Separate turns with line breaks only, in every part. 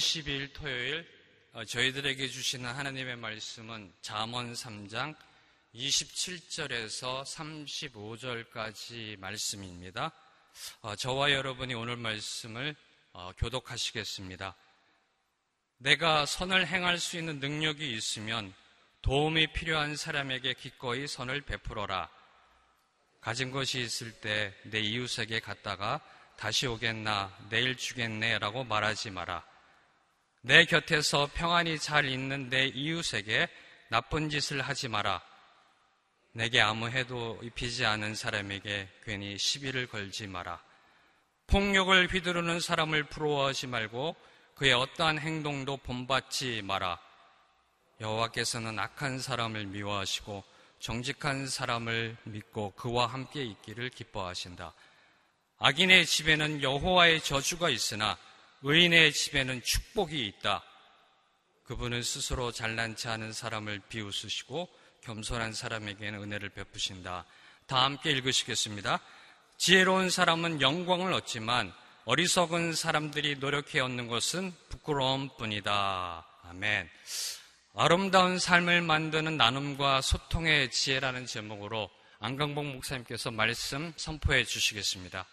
20일 토요일 어, 저희들에게 주시는 하나님의 말씀은 잠언 3장 27절에서 35절까지 말씀입니다. 어, 저와 여러분이 오늘 말씀을 어, 교독하시겠습니다. 내가 선을 행할 수 있는 능력이 있으면 도움이 필요한 사람에게 기꺼이 선을 베풀어라. 가진 것이 있을 때 내 이웃에게 갔다가 다시 오겠나 내일 주겠네 라고 말하지 마라. 내 곁에서 평안히 잘 있는 내 이웃에게 나쁜 짓을 하지 마라. 내게 아무 해도 입히지 않은 사람에게 괜히 시비를 걸지 마라. 폭력을 휘두르는 사람을 부러워하지 말고 그의 어떠한 행동도 본받지 마라. 여호와께서는 악한 사람을 미워하시고 정직한 사람을 믿고 그와 함께 있기를 기뻐하신다. 악인의 집에는 여호와의 저주가 있으나 의인의 집에는 축복이 있다. 그분은 스스로 잘난치 않은 사람을 비웃으시고 겸손한 사람에게는 은혜를 베푸신다. 다 함께 읽으시겠습니다. 지혜로운 사람은 영광을 얻지만 어리석은 사람들이 노력해 얻는 것은 부끄러움 뿐이다. 아멘. 아름다운 삶을 만드는 나눔과 소통의 지혜라는 제목으로 안강복 목사님께서 말씀 선포해 주시겠습니다.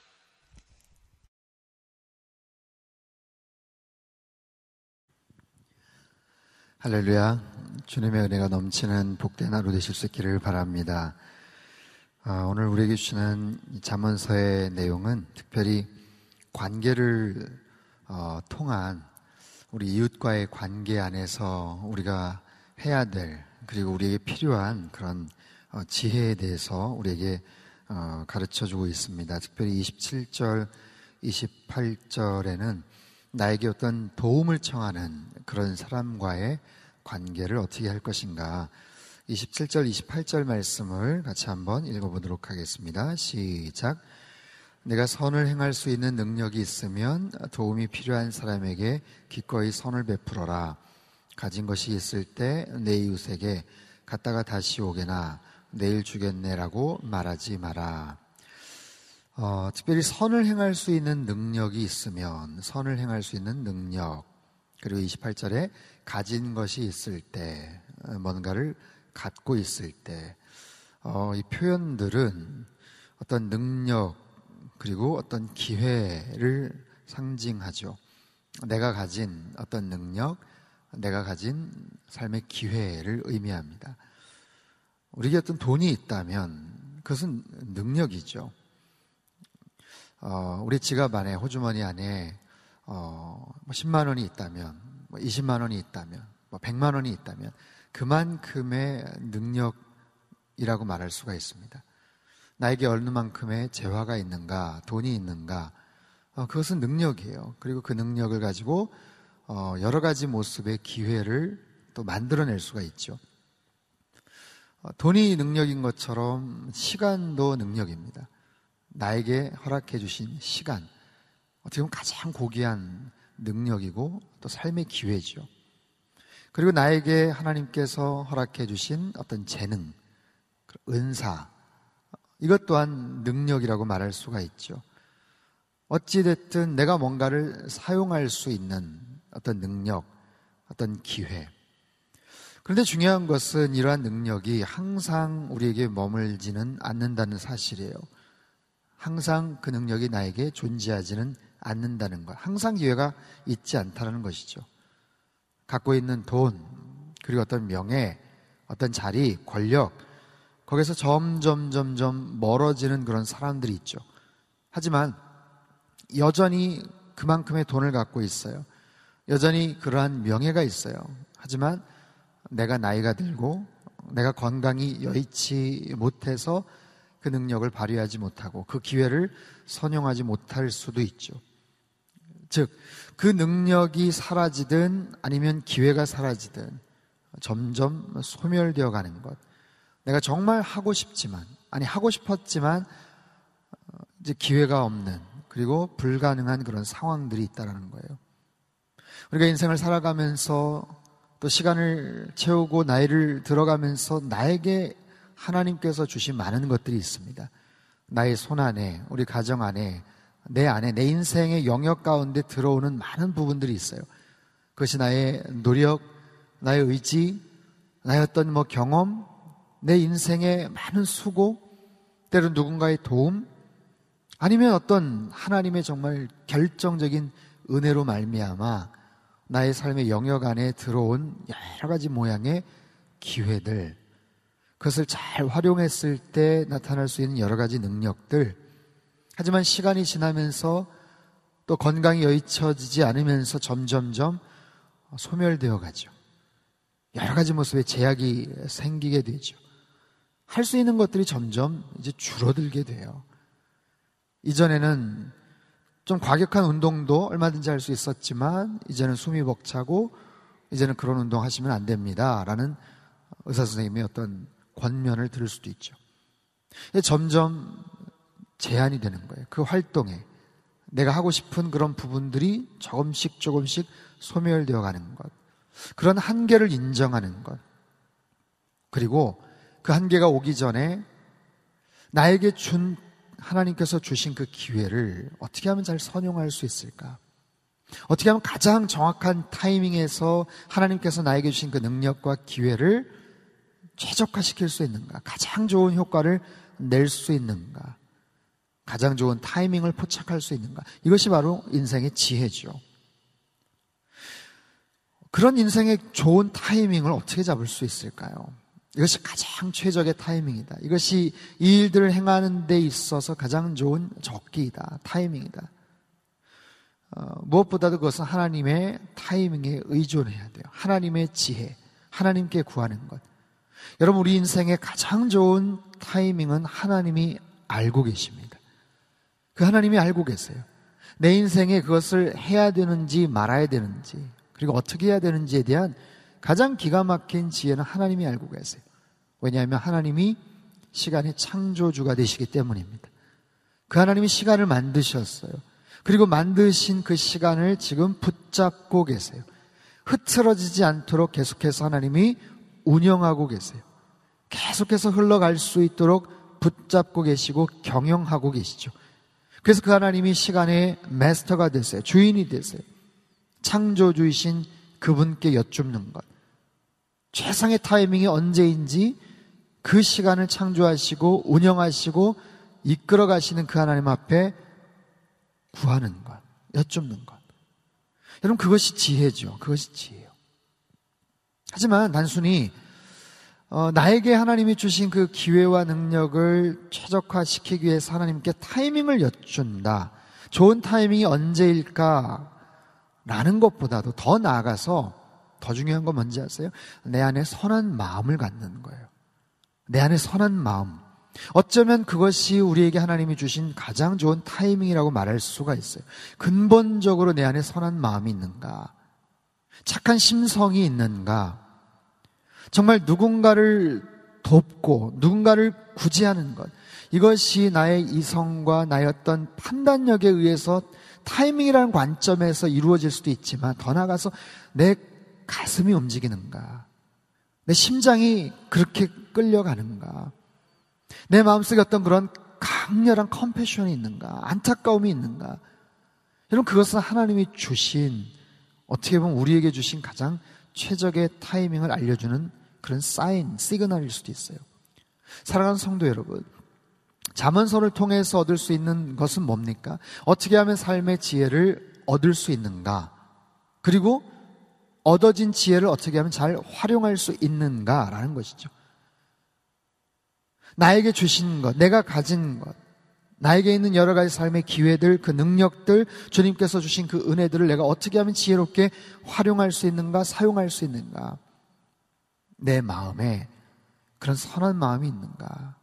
할렐루야. 주님의 은혜가 넘치는 복된 하루 되실 수 있기를 바랍니다. 아, 오늘 우리에게 주시는 잠언서의 내용은 특별히 관계를 어, 통한 우리 이웃과의 관계 안에서 우리가 해야 될 그리고 우리에게 필요한 그런 어, 지혜에 대해서 우리에게 어, 가르쳐 주고 있습니다. 특별히 27절, 28절에는 나에게 어떤 도움을 청하는 그런 사람과의 관계를 어떻게 할 것인가. 27절, 28절 말씀을 같이 한번 읽어보도록 하겠습니다. 시작. 내가 선을 행할 수 있는 능력이 있으면 도움이 필요한 사람에게 기꺼이 선을 베풀어라. 가진 것이 있을 때 내 이웃에게 갔다가 다시 오게나 내일 주겠네라고 말하지 마라. 어, 특별히 선을 행할 수 있는 능력이 있으면 선을 행할 수 있는 능력 그리고 28절에 가진 것이 있을 때 뭔가를 갖고 있을 때 어, 이 표현들은 어떤 능력 그리고 어떤 기회를 상징하죠. 내가 가진 어떤 능력, 내가 가진 삶의 기회를 의미합니다. 우리에게 어떤 돈이 있다면 그것은 능력이죠. 어, 우리 지갑 안에, 호주머니 안에 어, 10만 뭐 원이 있다면, 뭐 20만 원이 있다면, 뭐 100만 원이 있다면 그만큼의 능력이라고 말할 수가 있습니다. 나에게 어느 만큼의 재화가 있는가, 돈이 있는가, 어, 그것은 능력이에요. 그리고 그 능력을 가지고 어, 여러 가지 모습의 기회를 또 만들어낼 수가 있죠. 어, 돈이 능력인 것처럼 시간도 능력입니다. 나에게 허락해 주신 시간, 어떻게 보면 가장 고귀한 능력이고 또 삶의 기회죠. 그리고 나에게 하나님께서 허락해 주신 어떤 재능, 은사, 이것 또한 능력이라고 말할 수가 있죠. 어찌됐든 내가 뭔가를 사용할 수 있는 어떤 능력, 어떤 기회. 그런데 중요한 것은 이러한 능력이 항상 우리에게 머물지는 않는다는 사실이에요. 항상 그 능력이 나에게 존재하지는 않는다는 것. 항상 기회가 있지 않다는 것이죠. 갖고 있는 돈, 그리고 어떤 명예, 어떤 자리, 권력, 거기서 점점 점점 멀어지는 그런 사람들이 있죠. 하지만 여전히 그만큼의 돈을 갖고 있어요. 여전히 그러한 명예가 있어요. 하지만 내가 나이가 들고 내가 건강이 여의치 못해서 그 능력을 발휘하지 못하고 그 기회를 선용하지 못할 수도 있죠. 즉, 그 능력이 사라지든 아니면 기회가 사라지든 점점 소멸되어 가는 것. 내가 정말 하고 싶지만, 아니, 하고 싶었지만, 어, 이제 기회가 없는, 그리고 불가능한 그런 상황들이 있다라는 거예요. 우리가 인생을 살아가면서 또 시간을 채우고 나이를 들어가면서 나에게 하나님께서 주신 많은 것들이 있습니다. 나의 손 안에, 우리 가정 안에, 내 안에, 내 인생의 영역 가운데 들어오는 많은 부분들이 있어요. 그것이 나의 노력, 나의 의지, 나의 어떤 뭐 경험, 내 인생의 많은 수고, 때로 누군가의 도움, 아니면 어떤 하나님의 정말 결정적인 은혜로 말미암아 나의 삶의 영역 안에 들어온 여러 가지 모양의 기회들, 그것을 잘 활용했을 때 나타날 수 있는 여러 가지 능력들, 하지만 시간이 지나면서 또 건강이 여의쳐지지 않으면서 점점점 소멸되어 가죠. 여러 가지 모습의 제약이 생기게 되죠. 할 수 있는 것들이 점점 이제 줄어들게 돼요. 이전에는 좀 과격한 운동도 얼마든지 할 수 있었지만 이제는 숨이 벅차고 이제는 그런 운동 하시면 안 됩니다. 라는 의사 선생님의 어떤 권면을 들을 수도 있죠. 점점 제한이 되는 거예요. 그 활동에 내가 하고 싶은 그런 부분들이 조금씩 조금씩 소멸되어 가는 것. 그런 한계를 인정하는 것. 그리고 그 한계가 오기 전에 나에게 준 하나님께서 주신 그 기회를 어떻게 하면 잘 선용할 수 있을까? 어떻게 하면 가장 정확한 타이밍에서 하나님께서 나에게 주신 그 능력과 기회를 최적화시킬 수 있는가? 가장 좋은 효과를 낼 수 있는가? 가장 좋은 타이밍을 포착할 수 있는가? 이것이 바로 인생의 지혜죠. 그런 인생의 좋은 타이밍을 어떻게 잡을 수 있을까요? 이것이 가장 최적의 타이밍이다. 이것이 이 일들을 행하는 데 있어서 가장 좋은 적기이다. 타이밍이다. 어, 무엇보다도 그것은 하나님의 타이밍에 의존해야 돼요. 하나님의 지혜, 하나님께 구하는 것. 여러분, 우리 인생의 가장 좋은 타이밍은 하나님이 알고 계십니다. 그 하나님이 알고 계세요. 내 인생에 그것을 해야 되는지 말아야 되는지, 그리고 어떻게 해야 되는지에 대한 가장 기가 막힌 지혜는 하나님이 알고 계세요. 왜냐하면 하나님이 시간의 창조주가 되시기 때문입니다. 그 하나님이 시간을 만드셨어요. 그리고 만드신 그 시간을 지금 붙잡고 계세요. 흐트러지지 않도록 계속해서 하나님이 운영하고 계세요. 계속해서 흘러갈 수 있도록 붙잡고 계시고 경영하고 계시죠. 그래서 그 하나님이 시간의 마스터가 되세요. 주인이 되세요. 창조주이신 그분께 여쭙는 것. 최상의 타이밍이 언제인지 그 시간을 창조하시고 운영하시고 이끌어 가시는 그 하나님 앞에 구하는 것, 여쭙는 것. 여러분, 그것이 지혜죠. 그것이 지혜예요. 하지만 단순히 어, 나에게 하나님이 주신 그 기회와 능력을 최적화시키기 위해서 하나님께 타이밍을 여쭌다. 좋은 타이밍이 언제일까? 라는 것보다도 더 나아가서 더 중요한 건 뭔지 아세요? 내 안에 선한 마음을 갖는 거예요. 내 안에 선한 마음. 어쩌면 그것이 우리에게 하나님이 주신 가장 좋은 타이밍이라고 말할 수가 있어요. 근본적으로 내 안에 선한 마음이 있는가? 착한 심성이 있는가? 정말 누군가를 돕고 누군가를 구제하는 것. 이것이 나의 이성과 나의 어떤 판단력에 의해서 타이밍이라는 관점에서 이루어질 수도 있지만 더 나아가서 내 가슴이 움직이는가? 내 심장이 그렇게 끌려가는가? 내 마음속에 어떤 그런 강렬한 컴패션이 있는가? 안타까움이 있는가? 여러분, 그것은 하나님이 주신, 어떻게 보면 우리에게 주신 가장 최적의 타이밍을 알려주는 그런 사인, 시그널일 수도 있어요. 사랑하는 성도 여러분, 자문서를 통해서 얻을 수 있는 것은 뭡니까? 어떻게 하면 삶의 지혜를 얻을 수 있는가? 그리고 얻어진 지혜를 어떻게 하면 잘 활용할 수 있는가라는 것이죠. 나에게 주신 것, 내가 가진 것, 나에게 있는 여러 가지 삶의 기회들, 그 능력들, 주님께서 주신 그 은혜들을 내가 어떻게 하면 지혜롭게 활용할 수 있는가, 사용할 수 있는가. 내 마음에 그런 선한 마음이 있는가.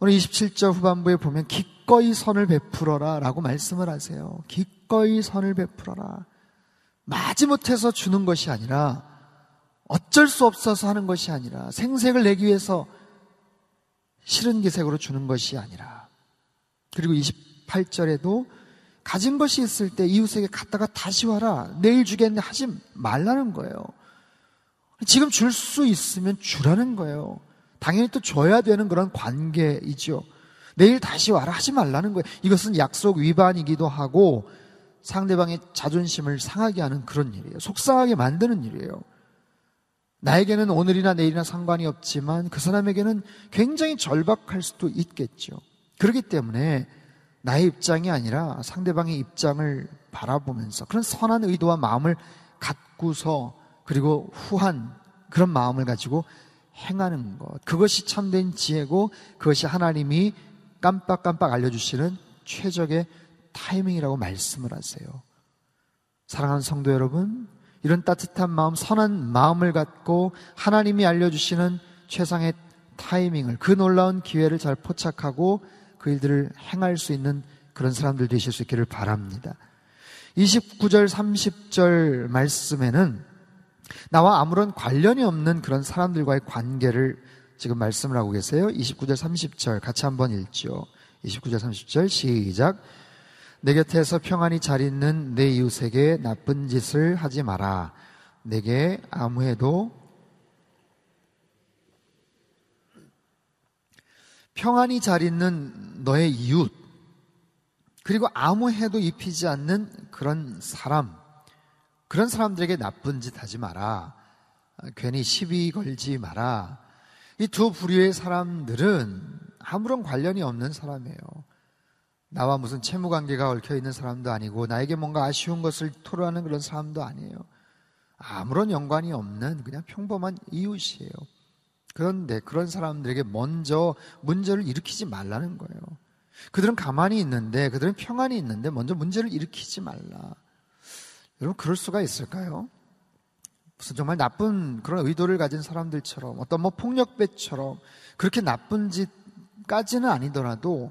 오늘 27절 후반부에 보면 기꺼이 선을 베풀어라 라고 말씀을 하세요. 기꺼이 선을 베풀어라. 마지못해서 주는 것이 아니라 어쩔 수 없어서 하는 것이 아니라 생색을 내기 위해서 싫은 기색으로 주는 것이 아니라 그리고 28절에도 가진 것이 있을 때 이웃에게 갖다가 다시 와라 내일 주겠네 하지 말라는 거예요. 지금 줄 수 있으면 주라는 거예요. 당연히 또 줘야 되는 그런 관계이죠. 내일 다시 와라 하지 말라는 거예요. 이것은 약속 위반이기도 하고 상대방의 자존심을 상하게 하는 그런 일이에요. 속상하게 만드는 일이에요. 나에게는 오늘이나 내일이나 상관이 없지만 그 사람에게는 굉장히 절박할 수도 있겠죠. 그렇기 때문에 나의 입장이 아니라 상대방의 입장을 바라보면서 그런 선한 의도와 마음을 갖고서 그리고 후한 그런 마음을 가지고 행하는 것. 그것이 참된 지혜고 그것이 하나님이 깜빡깜빡 알려주시는 최적의 타이밍이라고 말씀을 하세요. 사랑하는 성도 여러분, 이런 따뜻한 마음, 선한 마음을 갖고 하나님이 알려주시는 최상의 타이밍을, 그 놀라운 기회를 잘 포착하고 그 일들을 행할 수 있는 그런 사람들 되실 수 있기를 바랍니다. 29절, 30절 말씀에는 나와 아무런 관련이 없는 그런 사람들과의 관계를 지금 말씀을 하고 계세요. 29절, 30절 같이 한번 읽죠. 29절, 30절 시작. 내 곁에서 평안히 잘 있는 내 이웃에게 나쁜 짓을 하지 마라. 내게 아무 해도 평안히 잘 있는 너의 이웃, 그리고 아무 해도 입히지 않는 그런 사람, 그런 사람들에게 나쁜 짓 하지 마라. 괜히 시비 걸지 마라. 이 두 부류의 사람들은 아무런 관련이 없는 사람이에요. 나와 무슨 채무 관계가 얽혀 있는 사람도 아니고 나에게 뭔가 아쉬운 것을 토로하는 그런 사람도 아니에요. 아무런 연관이 없는 그냥 평범한 이웃이에요. 그런데 그런 사람들에게 먼저 문제를 일으키지 말라는 거예요. 그들은 가만히 있는데, 그들은 평안히 있는데 먼저 문제를 일으키지 말라. 여러분, 그럴 수가 있을까요? 무슨 정말 나쁜 그런 의도를 가진 사람들처럼 어떤 뭐 폭력배처럼 그렇게 나쁜 짓까지는 아니더라도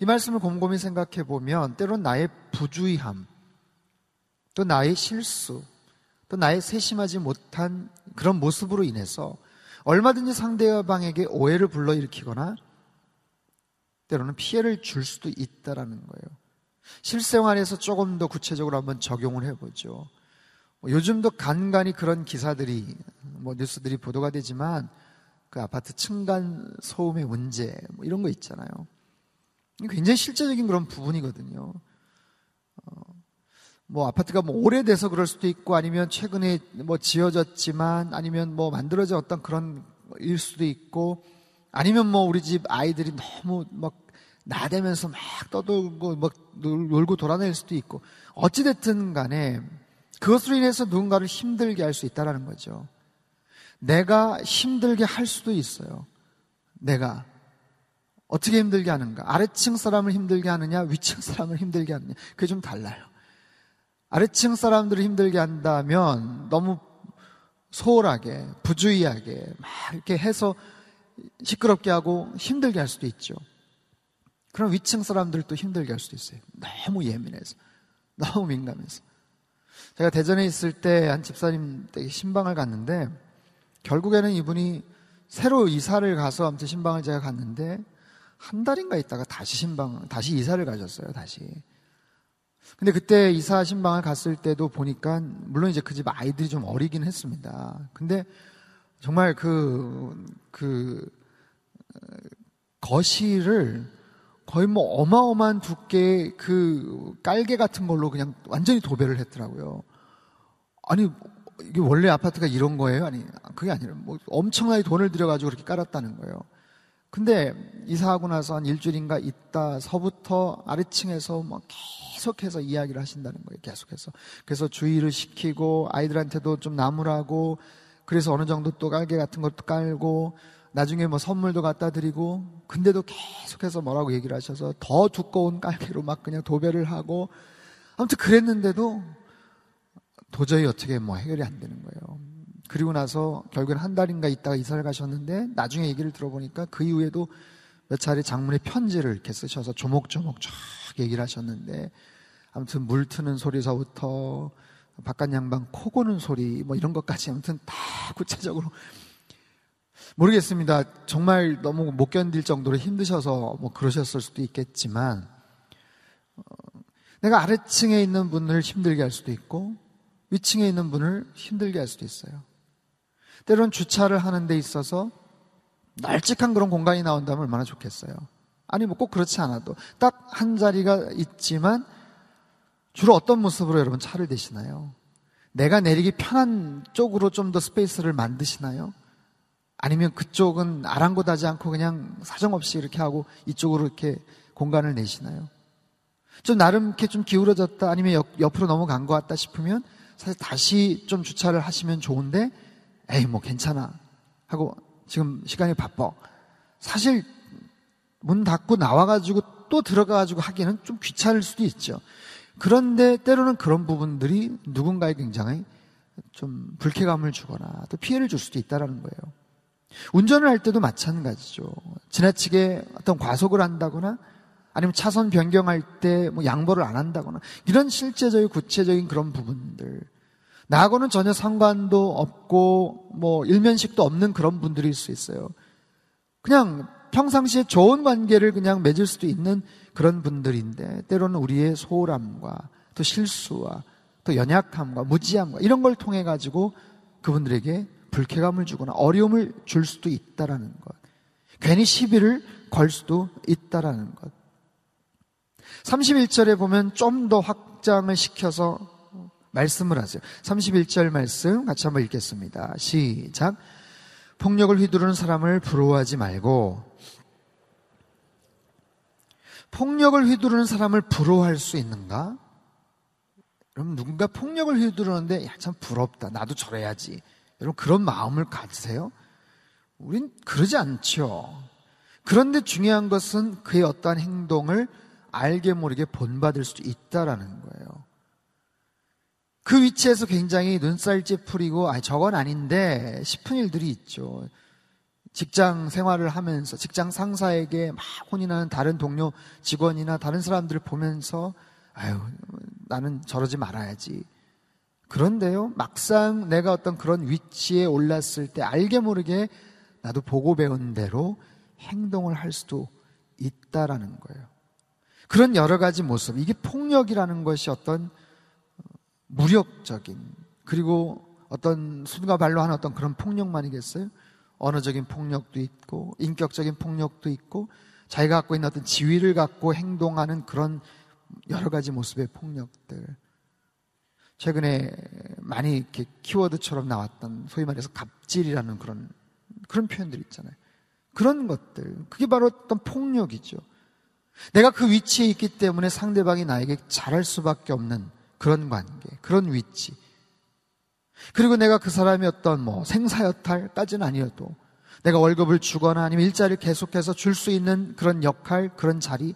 이 말씀을 곰곰이 생각해 보면 때론 나의 부주의함, 또 나의 실수, 또 나의 세심하지 못한 그런 모습으로 인해서 얼마든지 상대방에게 오해를 불러일으키거나 때로는 피해를 줄 수도 있다라는 거예요. 실생활에서 조금 더 구체적으로 한번 적용을 해보죠. 뭐 요즘도 간간히 그런 기사들이 뭐 뉴스들이 보도가 되지만 그 아파트 층간 소음의 문제 뭐 이런 거 있잖아요. 굉장히 실제적인 그런 부분이거든요. 어, 뭐 아파트가 뭐 오래돼서 그럴 수도 있고 아니면 최근에 뭐 지어졌지만 아니면 뭐 만들어진 어떤 그런 일 수도 있고 아니면 뭐 우리 집 아이들이 너무 막 나대면서 막 떠들고 막 놀고 돌아다닐 수도 있고 어찌됐든 간에 그것으로 인해서 누군가를 힘들게 할 수 있다라는 거죠. 내가 힘들게 할 수도 있어요. 내가 어떻게 힘들게 하는가? 아래층 사람을 힘들게 하느냐, 위층 사람을 힘들게 하느냐. 그게 좀 달라요. 아래층 사람들을 힘들게 한다면 너무 소홀하게, 부주의하게 막 이렇게 해서 시끄럽게 하고 힘들게 할 수도 있죠. 그럼 위층 사람들도 힘들게 할 수도 있어요. 너무 예민해서, 너무 민감해서. 제가 대전에 있을 때 한 집사님 댁에 신방을 갔는데 결국에는 이분이 새로 이사를 가서 아무튼 신방을 제가 갔는데 한 달인가 있다가 다시 신방, 다시 이사를 가셨어요, 다시. 근데 그때 이사 신방을 갔을 때도 보니까, 물론 이제 그 집 아이들이 좀 어리긴 했습니다. 근데 정말 그, 그, 거실을 거의 뭐 어마어마한 두께의 그 깔개 같은 걸로 그냥 완전히 도배를 했더라고요. 아니, 이게 원래 아파트가 이런 거예요? 아니, 그게 아니라 뭐 엄청나게 돈을 들여가지고 그렇게 깔았다는 거예요. 근데 이사하고 나서 한 일주일인가 있다서부터 아래층에서 막 계속해서 이야기를 하신다는 거예요. 계속해서. 그래서 주의를 시키고 아이들한테도 좀 나무라고 그래서 어느 정도 또 깔개 같은 것도 깔고 나중에 뭐 선물도 갖다 드리고 근데도 계속해서 뭐라고 얘기를 하셔서 더 두꺼운 깔개로 막 그냥 도배를 하고 아무튼 그랬는데도 도저히 어떻게 뭐 해결이 안 되는 거예요. 그리고 나서 결국엔 한 달인가 있다가 이사를 가셨는데 나중에 얘기를 들어보니까 그 이후에도 몇 차례 장문의 편지를 이렇게 쓰셔서 조목조목 쫙 얘기를 하셨는데 아무튼 물 트는 소리서부터 바깥 양방 코 고는 소리 뭐 이런 것까지 아무튼 다 구체적으로 모르겠습니다. 정말 너무 못 견딜 정도로 힘드셔서 뭐 그러셨을 수도 있겠지만 어, 내가 아래층에 있는 분을 힘들게 할 수도 있고 위층에 있는 분을 힘들게 할 수도 있어요. 때론 주차를 하는 데 있어서 널찍한 그런 공간이 나온다면 얼마나 좋겠어요. 아니 뭐 꼭 그렇지 않아도 딱 한 자리가 있지만 주로 어떤 모습으로 여러분 차를 대시나요? 내가 내리기 편한 쪽으로 좀 더 스페이스를 만드시나요? 아니면 그쪽은 아랑곳하지 않고 그냥 사정없이 이렇게 하고 이쪽으로 이렇게 공간을 내시나요? 좀 나름 이렇게 좀 기울어졌다 아니면 옆, 옆으로 넘어간 것 같다 싶으면 사실 다시 좀 주차를 하시면 좋은데 에이 뭐 괜찮아 하고 지금 시간이 바빠 사실 문 닫고 나와가지고 또 들어가가지고 하기는 좀 귀찮을 수도 있죠. 그런데 때로는 그런 부분들이 누군가에 굉장히 좀 불쾌감을 주거나 또 피해를 줄 수도 있다라는 거예요. 운전을 할 때도 마찬가지죠. 지나치게 어떤 과속을 한다거나 아니면 차선 변경할 때 뭐 양보를 안 한다거나 이런 실제적인 구체적인 그런 부분들 나하고는 전혀 상관도 없고 뭐 일면식도 없는 그런 분들일 수 있어요. 그냥 평상시에 좋은 관계를 그냥 맺을 수도 있는 그런 분들인데 때로는 우리의 소홀함과 또 실수와 또 연약함과 무지함과 이런 걸 통해 가지고 그분들에게 불쾌감을 주거나 어려움을 줄 수도 있다라는 것. 괜히 시비를 걸 수도 있다라는 것. 31절에 보면 좀 더 확장을 시켜서 말씀을 하세요. 31절 말씀 같이 한번 읽겠습니다. 시작. 폭력을 휘두르는 사람을 부러워하지 말고 폭력을 휘두르는 사람을 부러워할 수 있는가? 여러분 누군가 폭력을 휘두르는데 야 참 부럽다. 나도 저래야지. 여러분 그런 마음을 가지세요? 우린 그러지 않죠. 그런데 중요한 것은 그의 어떠한 행동을 알게 모르게 본받을 수도 있다라는 거예요. 그 위치에서 굉장히 눈살 찌푸리고 아 저건 아닌데 싶은 일들이 있죠. 직장 생활을 하면서 직장 상사에게 막 혼이 나는 다른 동료 직원이나 다른 사람들을 보면서 아유 나는 저러지 말아야지. 그런데요 막상 내가 어떤 그런 위치에 올랐을 때 알게 모르게 나도 보고 배운 대로 행동을 할 수도 있다라는 거예요. 그런 여러 가지 모습 이게 폭력이라는 것이 어떤 무력적인 그리고 어떤 손과 발로 하는 어떤 그런 폭력만이겠어요? 언어적인 폭력도 있고 인격적인 폭력도 있고 자기가 갖고 있는 어떤 지위를 갖고 행동하는 그런 여러 가지 모습의 폭력들. 최근에 많이 이렇게 키워드처럼 나왔던 소위 말해서 갑질이라는 그런 그런 표현들 있잖아요. 그런 것들. 그게 바로 어떤 폭력이죠. 내가 그 위치에 있기 때문에 상대방이 나에게 잘할 수밖에 없는 그런 관계, 그런 위치. 그리고 내가 그 사람이 어떤 뭐 생사여탈까지는 아니어도 내가 월급을 주거나 아니면 일자리를 계속해서 줄 수 있는 그런 역할, 그런 자리,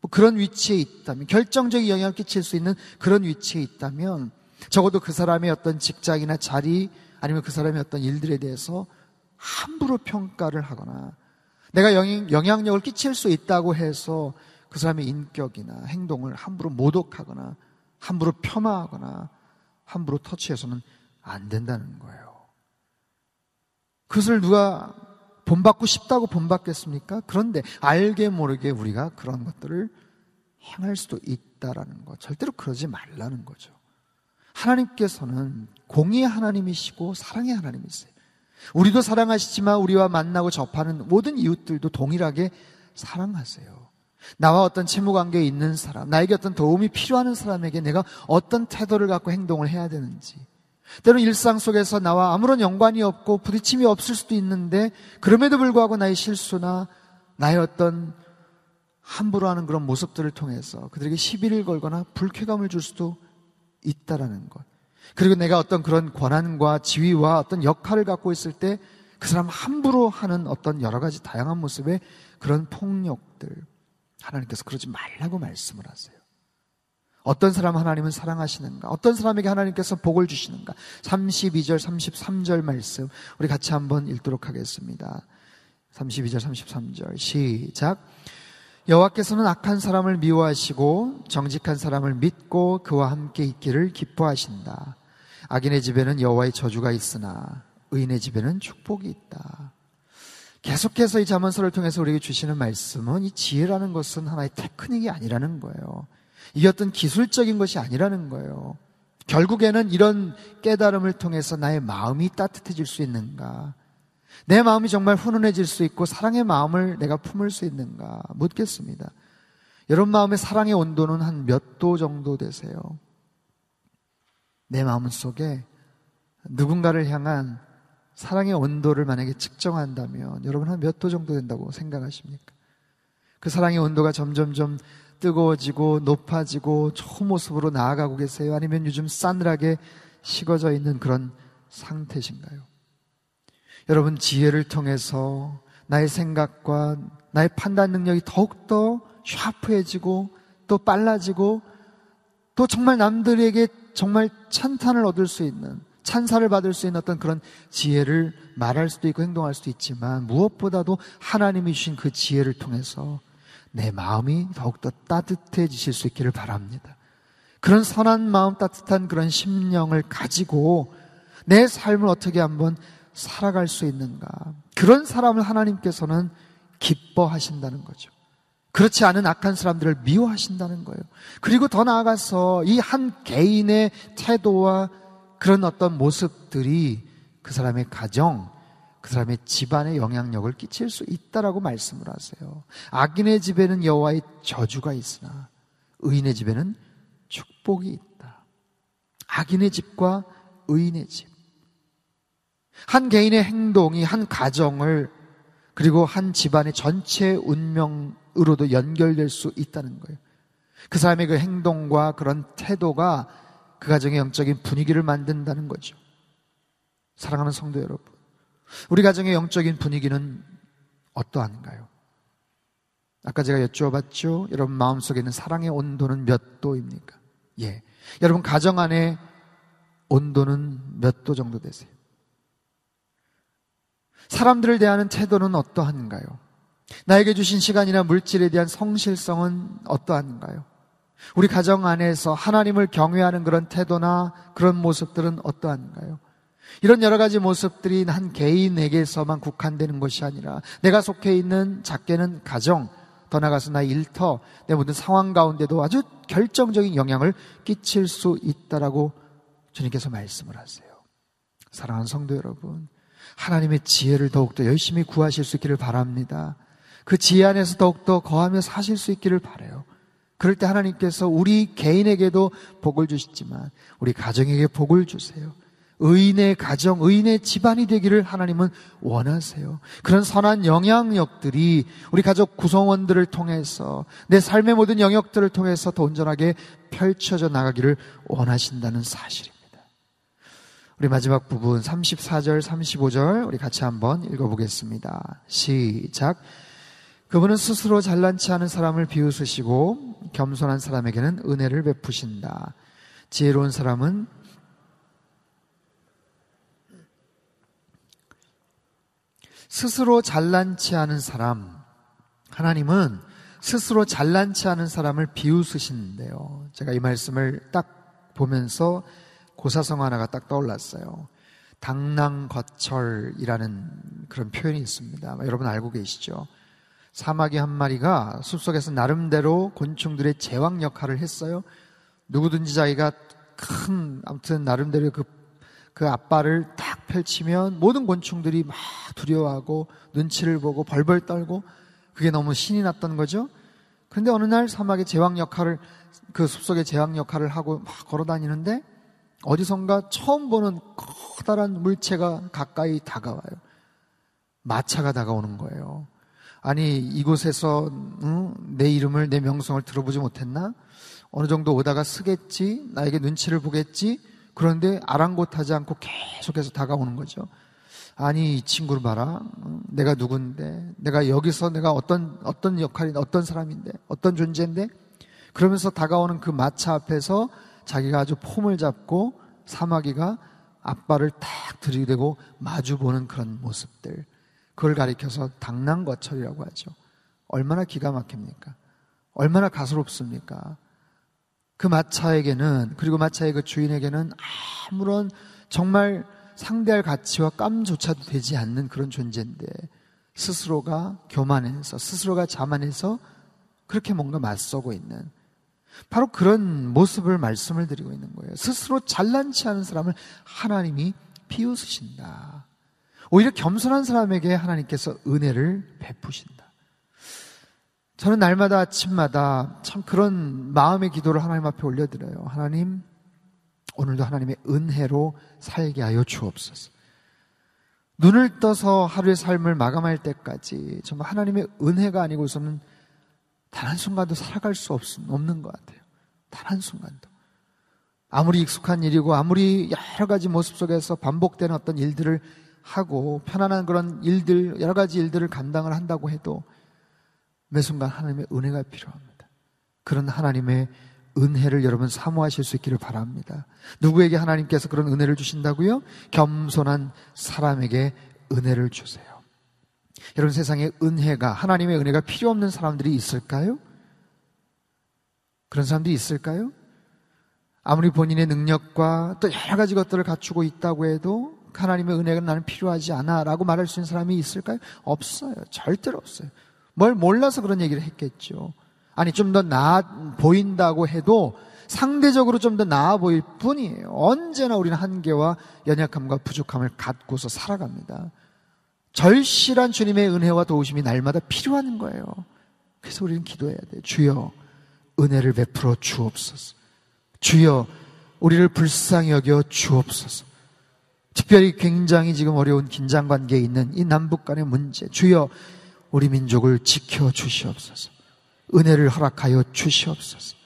뭐 그런 위치에 있다면, 결정적인 영향을 끼칠 수 있는 그런 위치에 있다면, 적어도 그 사람의 어떤 직장이나 자리, 아니면 그 사람의 어떤 일들에 대해서 함부로 평가를 하거나, 내가 영향력을 끼칠 수 있다고 해서 그 사람의 인격이나 행동을 함부로 모독하거나, 함부로 폄하하거나, 함부로 터치해서는 안 된다는 거예요. 그것을 누가 본받고 싶다고 본받겠습니까? 그런데 알게 모르게 우리가 그런 것들을 행할 수도 있다라는 것. 절대로 그러지 말라는 거죠. 하나님께서는 공의의 하나님이시고 사랑의 하나님이세요. 우리도 사랑하시지만 우리와 만나고 접하는 모든 이웃들도 동일하게 사랑하세요. 나와 어떤 채무 관계에 있는 사람, 나에게 어떤 도움이 필요한 사람에게 내가 어떤 태도를 갖고 행동을 해야 되는지, 때로는 일상 속에서 나와 아무런 연관이 없고 부딪힘이 없을 수도 있는데 그럼에도 불구하고 나의 실수나 나의 어떤 함부로 하는 그런 모습들을 통해서 그들에게 시비를 걸거나 불쾌감을 줄 수도 있다라는 것. 그리고 내가 어떤 그런 권한과 지위와 어떤 역할을 갖고 있을 때 그 사람 함부로 하는 어떤 여러 가지 다양한 모습의 그런 폭력들. 하나님께서 그러지 말라고 말씀을 하세요. 어떤 사람 하나님은 사랑하시는가? 어떤 사람에게 하나님께서 복을 주시는가? 32절, 33절 말씀 우리 같이 한번 읽도록 하겠습니다. 32절, 33절 시작. 여호와께서는 악한 사람을 미워하시고 정직한 사람을 믿고 그와 함께 있기를 기뻐하신다. 악인의 집에는 여호와의 저주가 있으나 의인의 집에는 축복이 있다. 계속해서 이 자문서를 통해서 우리에게 주시는 말씀은 이 지혜라는 것은 하나의 테크닉이 아니라는 거예요. 이게 어떤 기술적인 것이 아니라는 거예요. 결국에는 이런 깨달음을 통해서 나의 마음이 따뜻해질 수 있는가? 내 마음이 정말 훈훈해질 수 있고 사랑의 마음을 내가 품을 수 있는가? 묻겠습니다. 여러분 마음의 사랑의 온도는 한 몇 도 정도 되세요? 내 마음 속에 누군가를 향한 사랑의 온도를 만약에 측정한다면 여러분 한 몇 도 정도 된다고 생각하십니까? 그 사랑의 온도가 점점점 뜨거워지고 높아지고 좋은 모습으로 나아가고 계세요? 아니면 요즘 싸늘하게 식어져 있는 그런 상태신가요? 여러분 지혜를 통해서 나의 생각과 나의 판단 능력이 더욱더 샤프해지고 또 빨라지고 또 정말 남들에게 정말 찬탄을 얻을 수 있는 찬사를 받을 수 있는 어떤 그런 지혜를 말할 수도 있고 행동할 수도 있지만 무엇보다도 하나님이 주신 그 지혜를 통해서 내 마음이 더욱더 따뜻해지실 수 있기를 바랍니다. 그런 선한 마음, 따뜻한 그런 심령을 가지고 내 삶을 어떻게 한번 살아갈 수 있는가. 그런 사람을 하나님께서는 기뻐하신다는 거죠. 그렇지 않은 악한 사람들을 미워하신다는 거예요. 그리고 더 나아가서 이 한 개인의 태도와 그런 어떤 모습들이 그 사람의 가정, 그 사람의 집안에 영향력을 끼칠 수 있다라고 말씀을 하세요. 악인의 집에는 여호와의 저주가 있으나 의인의 집에는 축복이 있다. 악인의 집과 의인의 집. 한 개인의 행동이 한 가정을 그리고 한 집안의 전체 운명으로도 연결될 수 있다는 거예요. 그 사람의 그 행동과 그런 태도가 그 가정의 영적인 분위기를 만든다는 거죠. 사랑하는 성도 여러분. 우리 가정의 영적인 분위기는 어떠한가요? 아까 제가 여쭈어봤죠? 여러분 마음속에 있는 사랑의 온도는 몇 도입니까? 예. 여러분 가정 안에 온도는 몇 도 정도 되세요? 사람들을 대하는 태도는 어떠한가요? 나에게 주신 시간이나 물질에 대한 성실성은 어떠한가요? 우리 가정 안에서 하나님을 경외하는 그런 태도나 그런 모습들은 어떠한가요? 이런 여러 가지 모습들이 한 개인에게서만 국한되는 것이 아니라 내가 속해 있는 작게는 가정, 더 나가서 나의 일터, 내 모든 상황 가운데도 아주 결정적인 영향을 끼칠 수 있다라고 주님께서 말씀을 하세요. 사랑하는 성도 여러분, 하나님의 지혜를 더욱더 열심히 구하실 수 있기를 바랍니다. 그 지혜 안에서 더욱더 거하며 사실 수 있기를 바래요. 그럴 때 하나님께서 우리 개인에게도 복을 주시지만 우리 가정에게 복을 주세요. 의인의 가정, 의인의 집안이 되기를 하나님은 원하세요. 그런 선한 영향력들이 우리 가족 구성원들을 통해서 내 삶의 모든 영역들을 통해서 더 온전하게 펼쳐져 나가기를 원하신다는 사실입니다. 우리 마지막 부분 34절, 35절 우리 같이 한번 읽어보겠습니다. 시작. 그분은 스스로 잘난치 않은 사람을 비웃으시고 겸손한 사람에게는 은혜를 베푸신다. 지혜로운 사람은 스스로 잘난치 않은 사람, 하나님은 스스로 잘난치 않은 사람을 비웃으시는데요. 제가 이 말씀을 딱 보면서 고사성 하나가 딱 떠올랐어요. 당랑거철이라는 그런 표현이 있습니다. 여러분 알고 계시죠? 사마귀 한 마리가 숲속에서 나름대로 곤충들의 제왕 역할을 했어요. 누구든지 자기가 큰, 아무튼 나름대로 그, 그 앞발을 딱 펼치면 모든 곤충들이 막 두려워하고 눈치를 보고 벌벌 떨고 그게 너무 신이 났던 거죠. 근데 어느 날 사막의 제왕 역할을, 그 숲속의 제왕 역할을 하고 막 걸어 다니는데 어디선가 처음 보는 커다란 물체가 가까이 다가와요. 마차가 다가오는 거예요. 아니 이곳에서 응? 내 이름을 내 명성을 들어보지 못했나? 어느 정도 오다가 쓰겠지 나에게 눈치를 보겠지 그런데 아랑곳하지 않고 계속해서 다가오는 거죠. 아니 이 친구를 봐라. 내가 누군데 내가 여기서 내가 어떤 어떤 역할인데 어떤 사람인데 어떤 존재인데 그러면서 다가오는 그 마차 앞에서 자기가 아주 폼을 잡고 사마귀가 앞발을 탁 들이대고 마주보는 그런 모습들. 그걸 가리켜서 당난거철이라고 하죠. 얼마나 기가 막힙니까? 얼마나 가소롭습니까? 그 마차에게는 그리고 마차의 그 주인에게는 아무런 정말 상대할 가치와 깜조차도 되지 않는 그런 존재인데 스스로가 교만해서 스스로가 자만해서 그렇게 뭔가 맞서고 있는 바로 그런 모습을 말씀을 드리고 있는 거예요. 스스로 잘난치 않은 사람을 하나님이 비웃으신다. 오히려 겸손한 사람에게 하나님께서 은혜를 베푸신다. 저는 날마다 아침마다 참 그런 마음의 기도를 하나님 앞에 올려드려요. 하나님, 오늘도 하나님의 은혜로 살게 하여 주옵소서. 눈을 떠서 하루의 삶을 마감할 때까지 정말 하나님의 은혜가 아니고서는 단 한순간도 살아갈 수 없, 없는 것 같아요. 단 한순간도. 아무리 익숙한 일이고 아무리 여러 가지 모습 속에서 반복되는 어떤 일들을 하고 편안한 그런 일들, 여러 가지 일들을 감당을 한다고 해도 매 순간 하나님의 은혜가 필요합니다. 그런 하나님의 은혜를 여러분 사모하실 수 있기를 바랍니다. 누구에게 하나님께서 그런 은혜를 주신다고요? 겸손한 사람에게 은혜를 주세요. 여러분 세상에 은혜가 하나님의 은혜가 필요 없는 사람들이 있을까요? 그런 사람들이 있을까요? 아무리 본인의 능력과 또 여러 가지 것들을 갖추고 있다고 해도 하나님의 은혜가 나는 필요하지 않아 라고 말할 수 있는 사람이 있을까요? 없어요. 절대로 없어요. 뭘 몰라서 그런 얘기를 했겠죠. 아니, 좀 더 나아 보인다고 해도 상대적으로 좀 더 나아 보일 뿐이에요. 언제나 우리는 한계와 연약함과 부족함을 갖고서 살아갑니다. 절실한 주님의 은혜와 도우심이 날마다 필요한 거예요. 그래서 우리는 기도해야 돼요. 주여, 은혜를 베풀어 주옵소서. 주여, 우리를 불쌍히 여겨 주옵소서. 특별히 굉장히 지금 어려운 긴장 관계에 있는 이 남북 간의 문제. 주여, 우리 민족을 지켜 주시옵소서. 은혜를 허락하여 주시옵소서.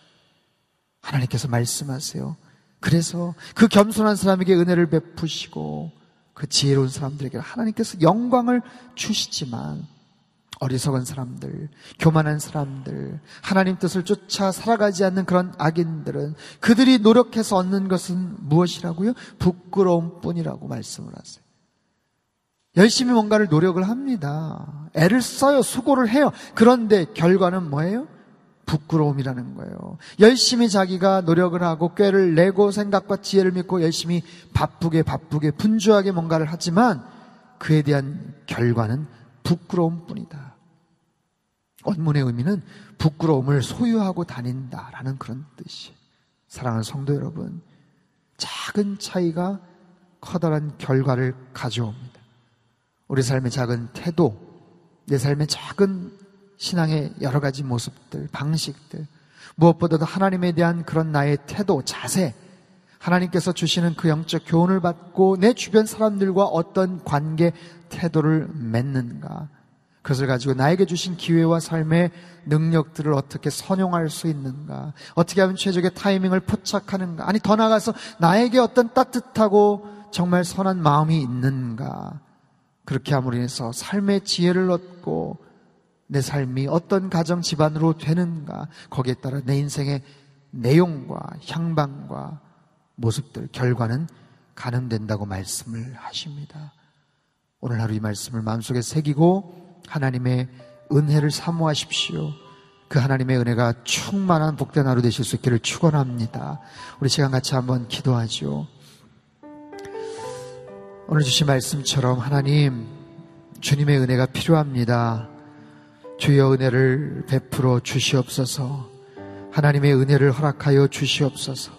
하나님께서 말씀하세요. 그래서 그 겸손한 사람에게 은혜를 베푸시고 그 지혜로운 사람들에게 하나님께서 영광을 주시지만 어리석은 사람들, 교만한 사람들, 하나님 뜻을 쫓아 살아가지 않는 그런 악인들은 그들이 노력해서 얻는 것은 무엇이라고요? 부끄러움 뿐이라고 말씀을 하세요. 열심히 뭔가를 노력을 합니다. 애를 써요. 수고를 해요. 그런데 결과는 뭐예요? 부끄러움이라는 거예요. 열심히 자기가 노력을 하고 꾀를 내고 생각과 지혜를 믿고 열심히 바쁘게 바쁘게 분주하게 뭔가를 하지만 그에 대한 결과는 부끄러움 뿐이다. 원문의 의미는 부끄러움을 소유하고 다닌다라는 그런 뜻이. 사랑하는 성도 여러분, 작은 차이가 커다란 결과를 가져옵니다. 우리 삶의 작은 태도, 내 삶의 작은 신앙의 여러 가지 모습들, 방식들, 무엇보다도 하나님에 대한 그런 나의 태도, 자세, 하나님께서 주시는 그 영적 교훈을 받고 내 주변 사람들과 어떤 관계, 태도를 맺는가. 그것을 가지고 나에게 주신 기회와 삶의 능력들을 어떻게 선용할 수 있는가. 어떻게 하면 최적의 타이밍을 포착하는가. 아니, 더 나아가서 나에게 어떤 따뜻하고 정말 선한 마음이 있는가. 그렇게 함으로 인해서 삶의 지혜를 얻고 내 삶이 어떤 가정 집안으로 되는가 거기에 따라 내 인생의 내용과 향방과 모습들 결과는 가늠된다고 말씀을 하십니다. 오늘 하루 이 말씀을 마음속에 새기고 하나님의 은혜를 사모하십시오. 그 하나님의 은혜가 충만한 복된 하루 되실 수 있기를 축원합니다. 우리 시간 같이 한번 기도하죠. 오늘 주신 말씀처럼 하나님 주님의 은혜가 필요합니다. 주여 은혜를 베풀어 주시옵소서. 하나님의 은혜를 허락하여 주시옵소서.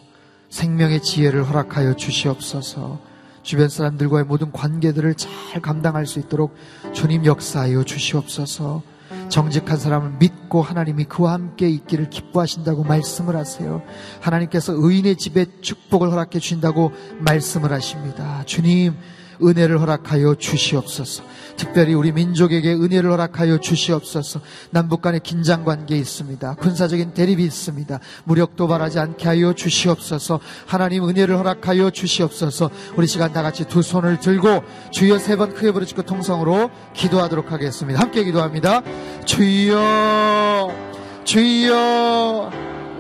생명의 지혜를 허락하여 주시옵소서. 주변 사람들과의 모든 관계들을 잘 감당할 수 있도록 주님 역사하여 주시옵소서. 정직한 사람을 믿고 하나님이 그와 함께 있기를 기뻐하신다고 말씀을 하세요. 하나님께서 의인의 집에 축복을 허락해 주신다고 말씀을 하십니다. 주님, 은혜를 허락하여 주시옵소서. 특별히 우리 민족에게 은혜를 허락하여 주시옵소서. 남북 간의 긴장 관계 있습니다. 군사적인 대립이 있습니다. 무력 도발하지 않게 하여 주시옵소서. 하나님 은혜를 허락하여 주시옵소서. 우리 시간 다 같이 두 손을 들고 주여 세 번 크게 부르짖고 통성으로 기도하도록 하겠습니다. 함께 기도합니다. 주여 주여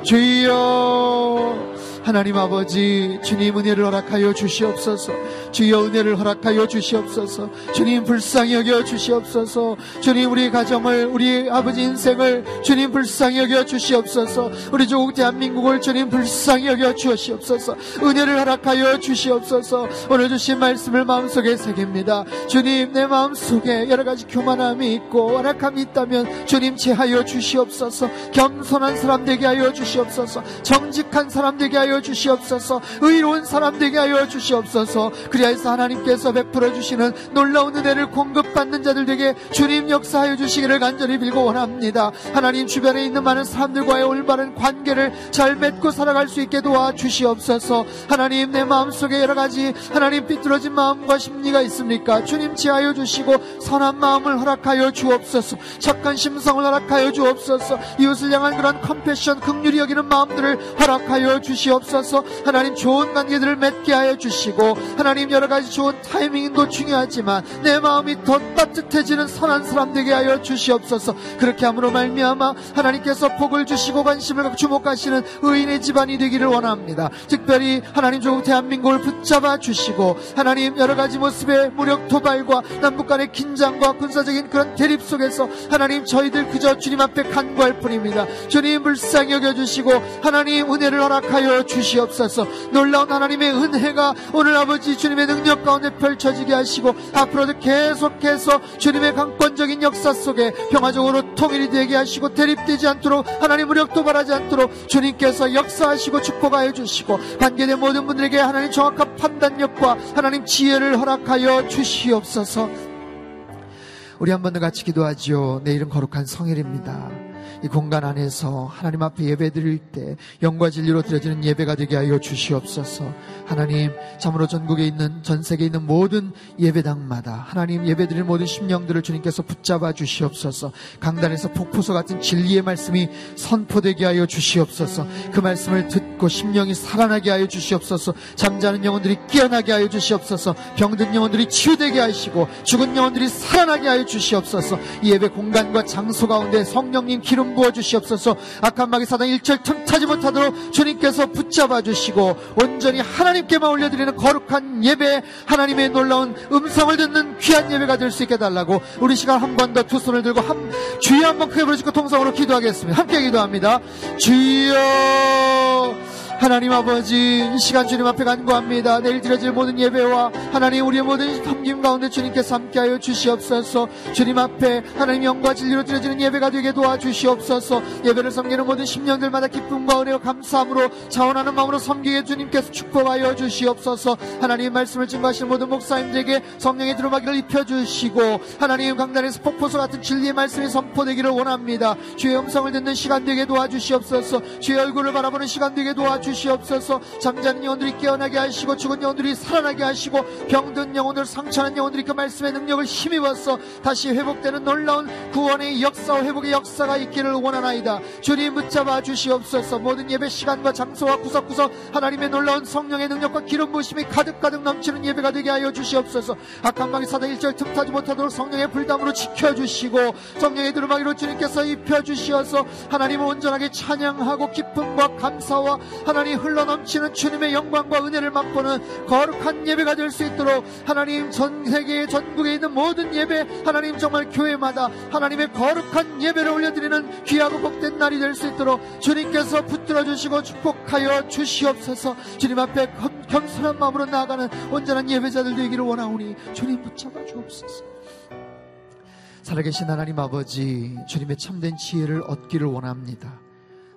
주여 하나님 아버지 주님 은혜를 허락하여 주시옵소서. 주여 은혜를 허락하여 주시옵소서. 주님 불쌍히 여겨 주시옵소서. 주님 우리 가정을 우리 아버지 인생을 주님 불쌍히 여겨 주시옵소서. 우리 조국 대한민국을 주님 불쌍히 여겨 주시옵소서. 은혜를 허락하여 주시옵소서. 오늘 주신 말씀을 마음속에 새깁니다. 주님 내 마음속에 여러 가지 교만함이 있고 완악함이 있다면 주님 제하여 주시옵소서. 겸손한 사람 되게 하여 주시옵소서. 정직한 사람 되게 하여 하여 주시옵소서. 의로운 사람 되게 하여 주시옵소서. 그리하여서 하나님께서 베풀어 주시는 놀라운 은혜를 공급받는 자들 되게 주님 역사하여 주시기를 간절히 빌고 원합니다. 하나님 주변에 있는 많은 사람들과의 올바른 관계를 잘 맺고 살아갈 수 있게 도와 주시옵소서. 하나님 내 마음속에 여러 가지 하나님 삐뚤어진 마음과 심리가 있습니까? 주님 지하여 주시고 선한 마음을 허락하여 주옵소서. 착한 심성을 허락하여 주옵소서. 이웃을 향한 그런 컴패션 극률이 여기는 마음들을 허락하여 주시옵소서. 하나님 좋은 관계들을 맺게 하여 주시고 하나님 여러 가지 좋은 타이밍도 중요하지만 내 마음이 더 따뜻해지는 선한 사람 되게 하여 주시옵소서. 그렇게 함으로 말미암아 하나님께서 복을 주시고 관심을 주목하시는 의인의 집안이 되기를 원합니다. 특별히 하나님 조국 대한민국을 붙잡아 주시고 하나님 여러 가지 모습의 무력 도발과 남북 간의 긴장과 군사적인 그런 대립 속에서 하나님 저희들 그저 주님 앞에 간구할 뿐입니다. 주님 불쌍히 여겨주시고 하나님 은혜를 허락하여 주시옵소서 놀라운 하나님의 은혜가 오늘 아버지 주님의 능력 가운데 펼쳐지게 하시고 앞으로도 계속해서 주님의 강권적인 역사 속에 평화적으로 통일이 되게 하시고 대립되지 않도록 하나님 무력 도발하지 않도록 주님께서 역사하시고 축복하여 주시고 관계된 모든 분들에게 하나님 정확한 판단력과 하나님 지혜를 허락하여 주시옵소서. 우리 한 번 더 같이 기도하지요. 내일은 거룩한 성일입니다 이 공간 안에서 하나님 앞에 예배 드릴 때 영과 진리로 드려지는 예배가 되게 하여 주시옵소서. 하나님, 참으로 전국에 있는, 전 세계에 있는 모든 예배당마다 하나님 예배 드릴 모든 심령들을 주님께서 붙잡아 주시옵소서. 강단에서 폭포수 같은 진리의 말씀이 선포되게 하여 주시옵소서. 그 말씀을 듣고 심령이 살아나게 하여 주시옵소서. 잠자는 영혼들이 깨어나게 하여 주시옵소서. 병든 영혼들이 치유되게 하시고 죽은 영혼들이 살아나게 하여 주시옵소서. 이 예배 공간과 장소 가운데 성령님 기름 부어 주시옵소서. 악한 마귀 사단 일절 틈타지 못하도록 주님께서 붙잡아 주시고 온전히 하나님께만 올려드리는 거룩한 예배, 하나님의 놀라운 음성을 듣는 귀한 예배가 될 수 있게 달라고 우리 시간 한 번 더 두 손을 들고 한 주여 한 번 크게 부르시고 통성으로 기도하겠습니다. 함께 기도합니다. 주여 하나님 아버지 이 시간 주님 앞에 간구합니다. 내일 드려질 모든 예배와 하나님 우리의 모든 섬김 가운데 주님께서 함께하여 주시옵소서. 주님 앞에 하나님 영과 진리로 드려지는 예배가 되게 도와주시옵소서. 예배를 섬기는 모든 심령들마다 기쁨과 은혜와 감사함으로 자원하는 마음으로 섬기게 주님께서 축복하여 주시옵소서. 하나님 말씀을 증거하시는 모든 목사님들에게 성령의 두루마기를 입혀주시고 하나님 강단에서 폭포수 같은 진리의 말씀이 선포되기를 원합니다. 주의 음성을 듣는 시간 되게 도와주시옵소서. 주의 얼굴을 바라보는 시간 되게 도와주시옵소서 주시옵소서. 잠자는 영혼들이 깨어나게 하시고 죽은 영혼들이 살아나게 하시고 병든 영혼들 상처난 영혼들이 그 말씀의 능력을 힘입어서 다시 회복되는 놀라운 구원의 역사와 회복의 역사가 있기를 원하나이다. 주님 붙잡아 주시옵소서. 모든 예배 시간과 장소와 구석구석 하나님의 놀라운 성령의 능력과 기름 부심이 가득가득 넘치는 예배가 되게 하여 주시옵소서. 악한 마귀 사단 일절 틈타지 못하도록 성령의 불담으로 지켜주시고 성령의 두루마기로 주님께서 입혀주시어서 하나님을 온전하게 찬양하고 기쁨과 감사와 하나님 흘러넘치는 주님의 영광과 은혜를 맛보는 거룩한 예배가 될 수 있도록 하나님 전 세계 전국에 있는 모든 예배 하나님 정말 교회마다 하나님의 거룩한 예배를 올려드리는 귀하고 복된 날이 될 수 있도록 주님께서 붙들어 주시고 축복하여 주시옵소서. 주님 앞에 겸손한 마음으로 나아가는 온전한 예배자들 되기를 원하오니 주님 붙잡아 주옵소서. 살아계신 하나님 아버지 주님의 참된 지혜를 얻기를 원합니다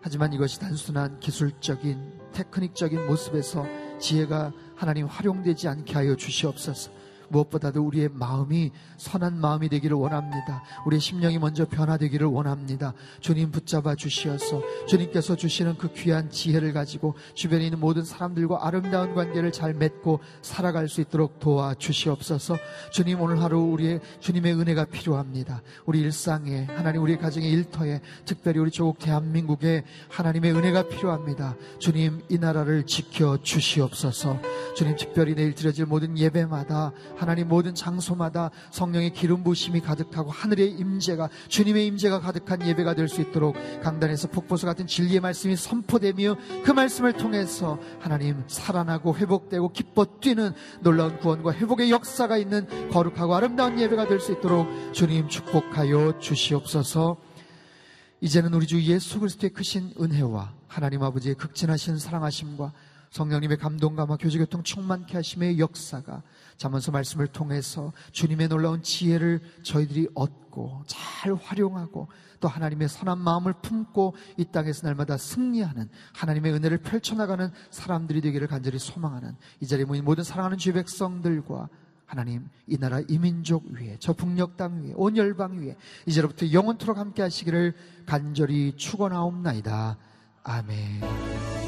하지만 이것이 단순한 기술적인 테크닉적인 모습에서 지혜가 하나님 활용되지 않게 하여 주시옵소서. 무엇보다도 우리의 마음이 선한 마음이 되기를 원합니다. 우리의 심령이 먼저 변화되기를 원합니다. 주님 붙잡아 주시어서 주님께서 주시는 그 귀한 지혜를 가지고 주변에 있는 모든 사람들과 아름다운 관계를 잘 맺고 살아갈 수 있도록 도와 주시옵소서. 주님 오늘 하루 우리의 주님의 은혜가 필요합니다. 우리 일상에 하나님 우리 가정의 일터에 특별히 우리 조국 대한민국에 하나님의 은혜가 필요합니다. 주님 이 나라를 지켜 주시옵소서. 주님 특별히 내일 드려질 모든 예배마다 하나님 모든 장소마다 성령의 기름 부심이 가득하고 하늘의 임재가 주님의 임재가 가득한 예배가 될 수 있도록 강단에서 폭포수 같은 진리의 말씀이 선포되며 그 말씀을 통해서 하나님 살아나고 회복되고 기뻐 뛰는 놀라운 구원과 회복의 역사가 있는 거룩하고 아름다운 예배가 될 수 있도록 주님 축복하여 주시옵소서. 이제는 우리 주 예수 그리스도의 크신 은혜와 하나님 아버지의 극진하신 사랑하심과 성령님의 감동감화 교제교통 충만케 하심의 역사가 자문서 말씀을 통해서 주님의 놀라운 지혜를 저희들이 얻고 잘 활용하고 또 하나님의 선한 마음을 품고 이 땅에서 날마다 승리하는 하나님의 은혜를 펼쳐나가는 사람들이 되기를 간절히 소망하는 이 자리에 모인 모든 사랑하는 주의 백성들과 하나님 이 나라 이민족 위에 저 북녘 땅 위에 온 열방 위에 이제로부터 영원토록 함께 하시기를 간절히 축원하옵나이다. 아멘.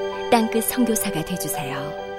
땅끝 성교사가 되주세요